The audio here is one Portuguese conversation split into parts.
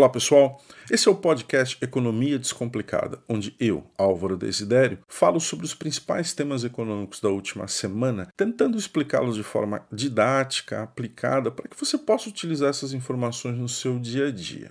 Olá pessoal, esse é o podcast Economia Descomplicada, onde eu, Álvaro Desidério, falo sobre os principais temas econômicos da última semana, tentando explicá-los de forma didática, aplicada, para que você possa utilizar essas informações no seu dia a dia.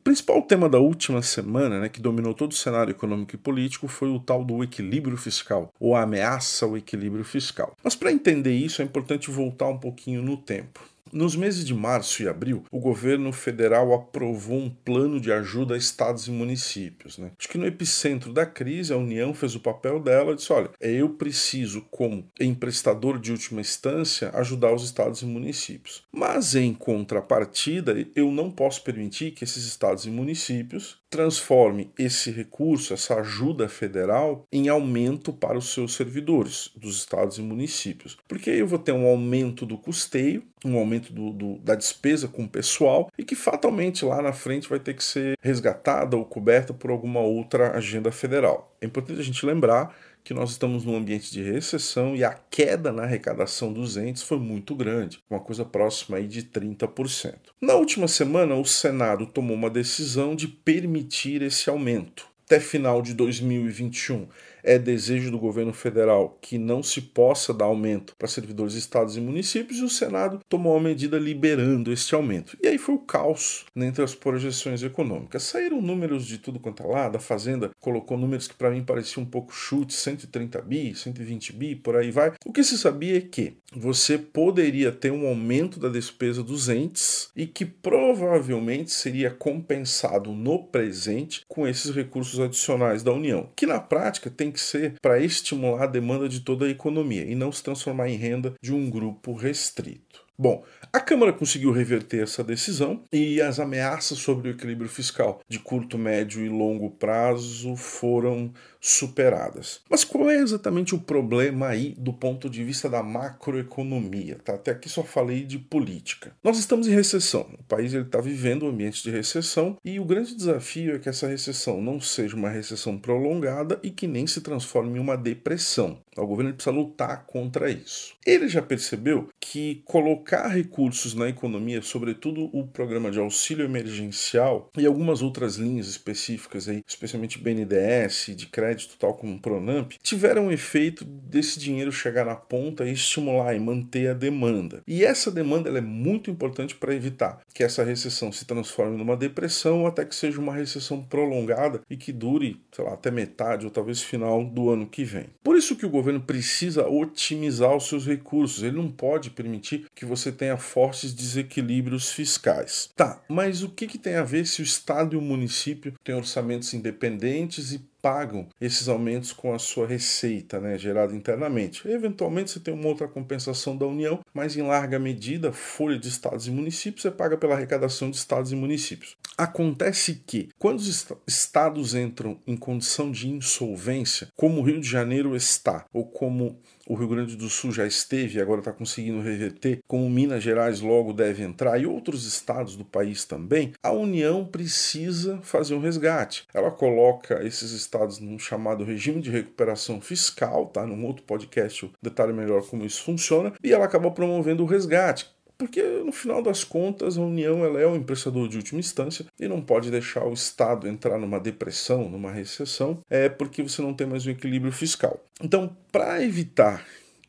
O principal tema da última semana, né, que dominou todo o cenário econômico e político, foi o tal do equilíbrio fiscal, ou a ameaça ao equilíbrio fiscal. Mas para entender isso é importante voltar um pouquinho no tempo. Nos meses de março e abril, o governo federal aprovou um plano de ajuda a estados e municípios. Né? Acho que no epicentro da crise, a União fez o papel dela e disse: olha, eu preciso, como emprestador de última instância, ajudar os estados e municípios. Mas, em contrapartida, eu não posso permitir que esses estados e municípios transformem esse recurso, essa ajuda federal, em aumento para os seus servidores dos estados e municípios. Porque aí eu vou ter um aumento do custeio, um aumento do, do, da despesa com o pessoal e que fatalmente lá na frente vai ter que ser resgatada ou coberta por alguma outra agenda federal. É importante a gente lembrar que nós estamos num ambiente de recessão e a queda na arrecadação dos entes foi muito grande, uma coisa próxima aí de 30%. Na última semana, o Senado tomou uma decisão de permitir esse aumento até final de 2021 é desejo do governo federal que não se possa dar aumento para servidores de estados e municípios e o Senado tomou uma medida liberando este aumento. E aí foi o caos entre as projeções econômicas. Saíram números de tudo quanto é lado, a Fazenda colocou números que para mim pareciam um pouco chute, 130 bi, 120 bi, por aí vai. O que se sabia é que você poderia ter um aumento da despesa dos entes e que provavelmente seria compensado no presente com esses recursos adicionais da União, que na prática tem que ser para estimular a demanda de toda a economia e não se transformar em renda de um grupo restrito. Bom, a Câmara conseguiu reverter essa decisão e as ameaças sobre o equilíbrio fiscal de curto, médio e longo prazo foram superadas. Mas qual é exatamente o problema aí do ponto de vista da macroeconomia? Tá? Até aqui só falei de política. Nós estamos em recessão. O país está vivendo um ambiente de recessão e o grande desafio é que essa recessão não seja uma recessão prolongada e que nem se transforme em uma depressão. O governo precisa lutar contra isso. Ele já percebeu que colocar recursos na economia, sobretudo o programa de auxílio emergencial e algumas outras linhas específicas aí, especialmente BNDES, de crédito crédito, tal como o Pronamp, tiveram o efeito desse dinheiro chegar na ponta e estimular e manter a demanda. E essa demanda é muito importante para evitar que essa recessão se transforme numa depressão ou até que seja uma recessão prolongada e que dure, sei lá, até metade ou talvez final do ano que vem. Por isso que o governo precisa otimizar os seus recursos. Ele não pode permitir que você tenha fortes desequilíbrios fiscais. Tá, mas o que, que tem a ver se o Estado e o município têm orçamentos independentes e pagam esses aumentos com a sua receita né, gerada internamente. Eventualmente você tem uma outra compensação da União, mas em larga medida, folha de estados e municípios é paga pela arrecadação de estados e municípios. Acontece que, quando os estados entram em condição de insolvência, como o Rio de Janeiro está, ou como o Rio Grande do Sul já esteve e agora está conseguindo reverter, como Minas Gerais logo deve entrar e outros estados do país também, a União precisa fazer um resgate. Ela coloca esses estados num chamado regime de recuperação fiscal, tá? Num outro podcast eu detalhe melhor como isso funciona, e ela acaba promovendo o resgate porque no final das contas a União ela é um emprestador de última instância e não pode deixar o Estado entrar numa depressão, numa recessão, é porque você não tem mais um equilíbrio fiscal. Então, para evitar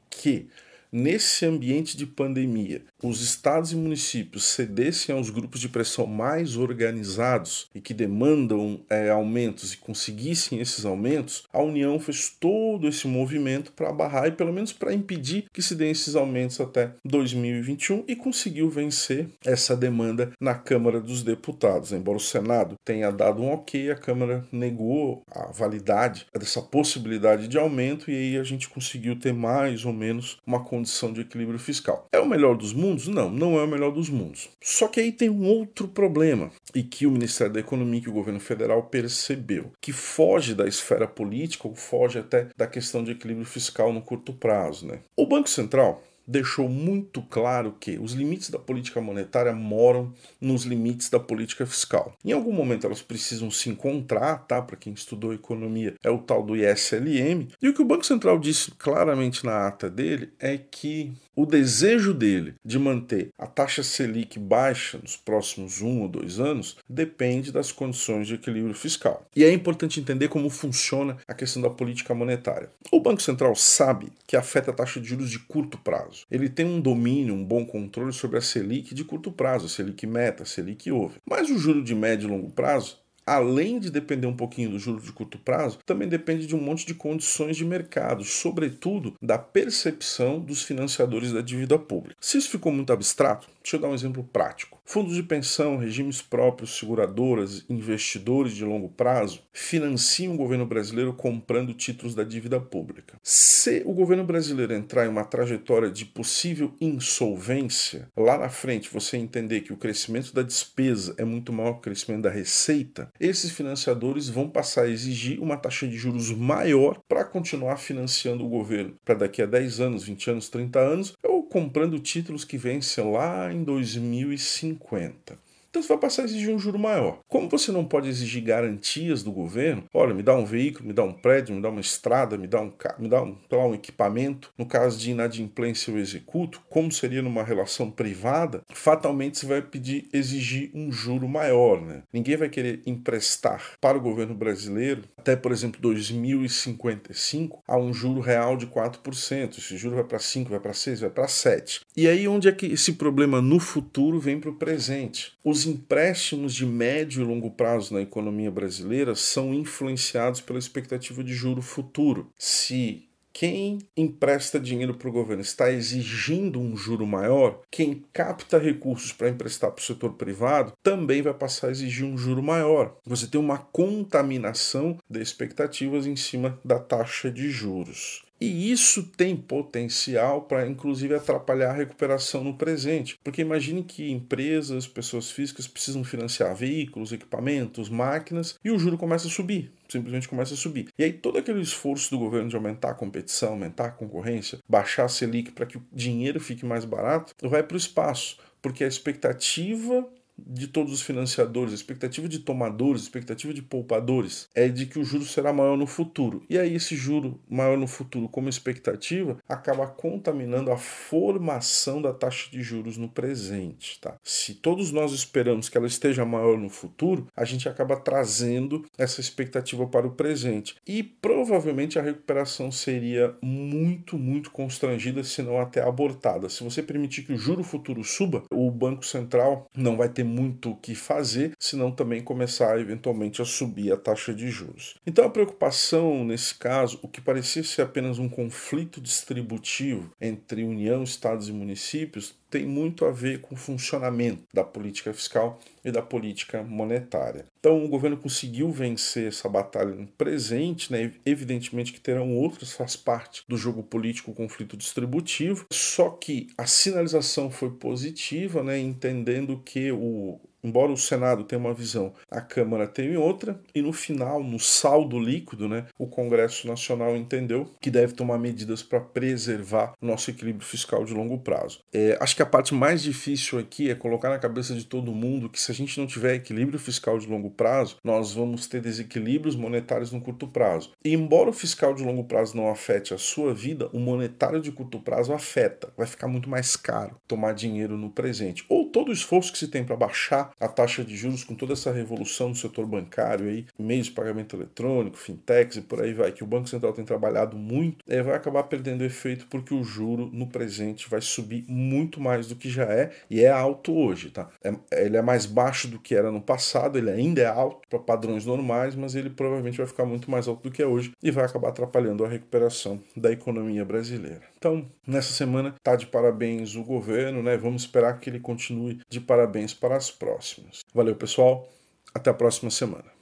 que nesse ambiente de pandemia, os estados e municípios cedessem aos grupos de pressão mais organizados e que demandam é, aumentos e conseguissem esses aumentos, a União fez todo esse movimento para barrar e pelo menos para impedir que se deem esses aumentos até 2021 e conseguiu vencer essa demanda na Câmara dos Deputados. Embora o Senado tenha dado um ok, a Câmara negou a validade dessa possibilidade de aumento e aí a gente conseguiu ter mais ou menos uma condição condição de equilíbrio fiscal. É o melhor dos mundos? Não, não é o melhor dos mundos. Só que aí tem um outro problema, e que o Ministério da Economia e o governo federal percebeu, que foge da esfera política ou foge até da questão de equilíbrio fiscal no curto prazo. Né? O Banco Central deixou muito claro que os limites da política monetária moram nos limites da política fiscal. Em algum momento elas precisam se encontrar, tá? Para quem estudou economia, é o tal do ISLM. E o que o Banco Central disse claramente na ata dele é que O desejo dele de manter a taxa Selic baixa nos próximos um ou dois anos depende das condições de equilíbrio fiscal. E é importante entender como funciona a questão da política monetária. O Banco Central sabe que afeta a taxa de juros de curto prazo. Ele tem um domínio, um bom controle sobre a Selic de curto prazo, a Selic meta, a Selic over. Mas o juro de médio e longo prazo além de depender um pouquinho do juro de curto prazo, também depende de um monte de condições de mercado, sobretudo da percepção dos financiadores da dívida pública. Se isso ficou muito abstrato, deixa eu dar um exemplo prático. Fundos de pensão, regimes próprios, seguradoras, investidores de longo prazo financiam o governo brasileiro comprando títulos da dívida pública. Se o governo brasileiro entrar em uma trajetória de possível insolvência, lá na frente você entender que o crescimento da despesa é muito maior que o crescimento da receita, esses financiadores vão passar a exigir uma taxa de juros maior para continuar financiando o governo para daqui a 10 anos, 20 anos, 30 anos, ou comprando títulos que vencem lá em 2050. Então você vai passar a exigir um juro maior. Como você não pode exigir garantias do governo, olha, me dá um veículo, me dá um prédio, me dá uma estrada, me dá um, me dá um, lá, um equipamento, no caso de inadimplência eu executo, como seria numa relação privada, fatalmente você vai pedir, exigir um juro maior. Né? Ninguém vai querer emprestar para o governo brasileiro, até por exemplo 2055, a um juro real de 4%. Esse juro vai para 5, vai para 6, vai para 7. E aí onde é que esse problema no futuro vem para o presente? Os empréstimos de médio e longo prazo na economia brasileira são influenciados pela expectativa de juro futuro. Se quem empresta dinheiro para o governo está exigindo um juro maior, quem capta recursos para emprestar para o setor privado também vai passar a exigir um juro maior. Você tem uma contaminação de expectativas em cima da taxa de juros. E isso tem potencial para, inclusive, atrapalhar a recuperação no presente. Porque imagine que empresas, pessoas físicas precisam financiar veículos, equipamentos, máquinas e o juro começa a subir simplesmente começa a subir. E aí todo aquele esforço do governo de aumentar a competição, aumentar a concorrência, baixar a Selic para que o dinheiro fique mais barato, vai para o espaço, porque a expectativa de todos os financiadores, a expectativa de tomadores, a expectativa de poupadores é de que o juro será maior no futuro. E aí esse juro maior no futuro como expectativa acaba contaminando a formação da taxa de juros no presente, tá? Se todos nós esperamos que ela esteja maior no futuro, a gente acaba trazendo essa expectativa para o presente. E provavelmente a recuperação seria muito, muito constrangida, se não até abortada. Se você permitir que o juro futuro suba, o Banco Central não vai ter ter muito o que fazer, senão também começar eventualmente a subir a taxa de juros. Então a preocupação nesse caso, o que parecia ser apenas um conflito distributivo entre União, Estados e municípios, tem muito a ver com o funcionamento da política fiscal e da política monetária. Então, o governo conseguiu vencer essa batalha no presente, né? evidentemente que terão outras, faz parte do jogo político, o conflito distributivo, só que a sinalização foi positiva, né? entendendo que o, embora o Senado tenha uma visão, a Câmara tem outra, e no final, no saldo líquido, né, o Congresso Nacional entendeu que deve tomar medidas para preservar nosso equilíbrio fiscal de longo prazo. É, acho que a parte mais difícil aqui é colocar na cabeça de todo mundo que se a gente não tiver equilíbrio fiscal de longo prazo, nós vamos ter desequilíbrios monetários no curto prazo. E embora o fiscal de longo prazo não afete a sua vida, o monetário de curto prazo afeta. Vai ficar muito mais caro tomar dinheiro no presente. Ou todo o esforço que se tem para baixar a taxa de juros com toda essa revolução do setor bancário aí, meios de pagamento eletrônico, fintechs e por aí vai, que o Banco Central tem trabalhado muito, é, vai acabar perdendo efeito porque o juro no presente vai subir muito mais do que já é e é alto hoje, tá? É, ele é mais baixo do que era no passado, ele ainda é alto para padrões normais, mas ele provavelmente vai ficar muito mais alto do que é hoje e vai acabar atrapalhando a recuperação da economia brasileira. Então, nessa semana tá de parabéns o governo, né? Vamos esperar que ele continue de parabéns para as próximas. Valeu, pessoal. Até a próxima semana.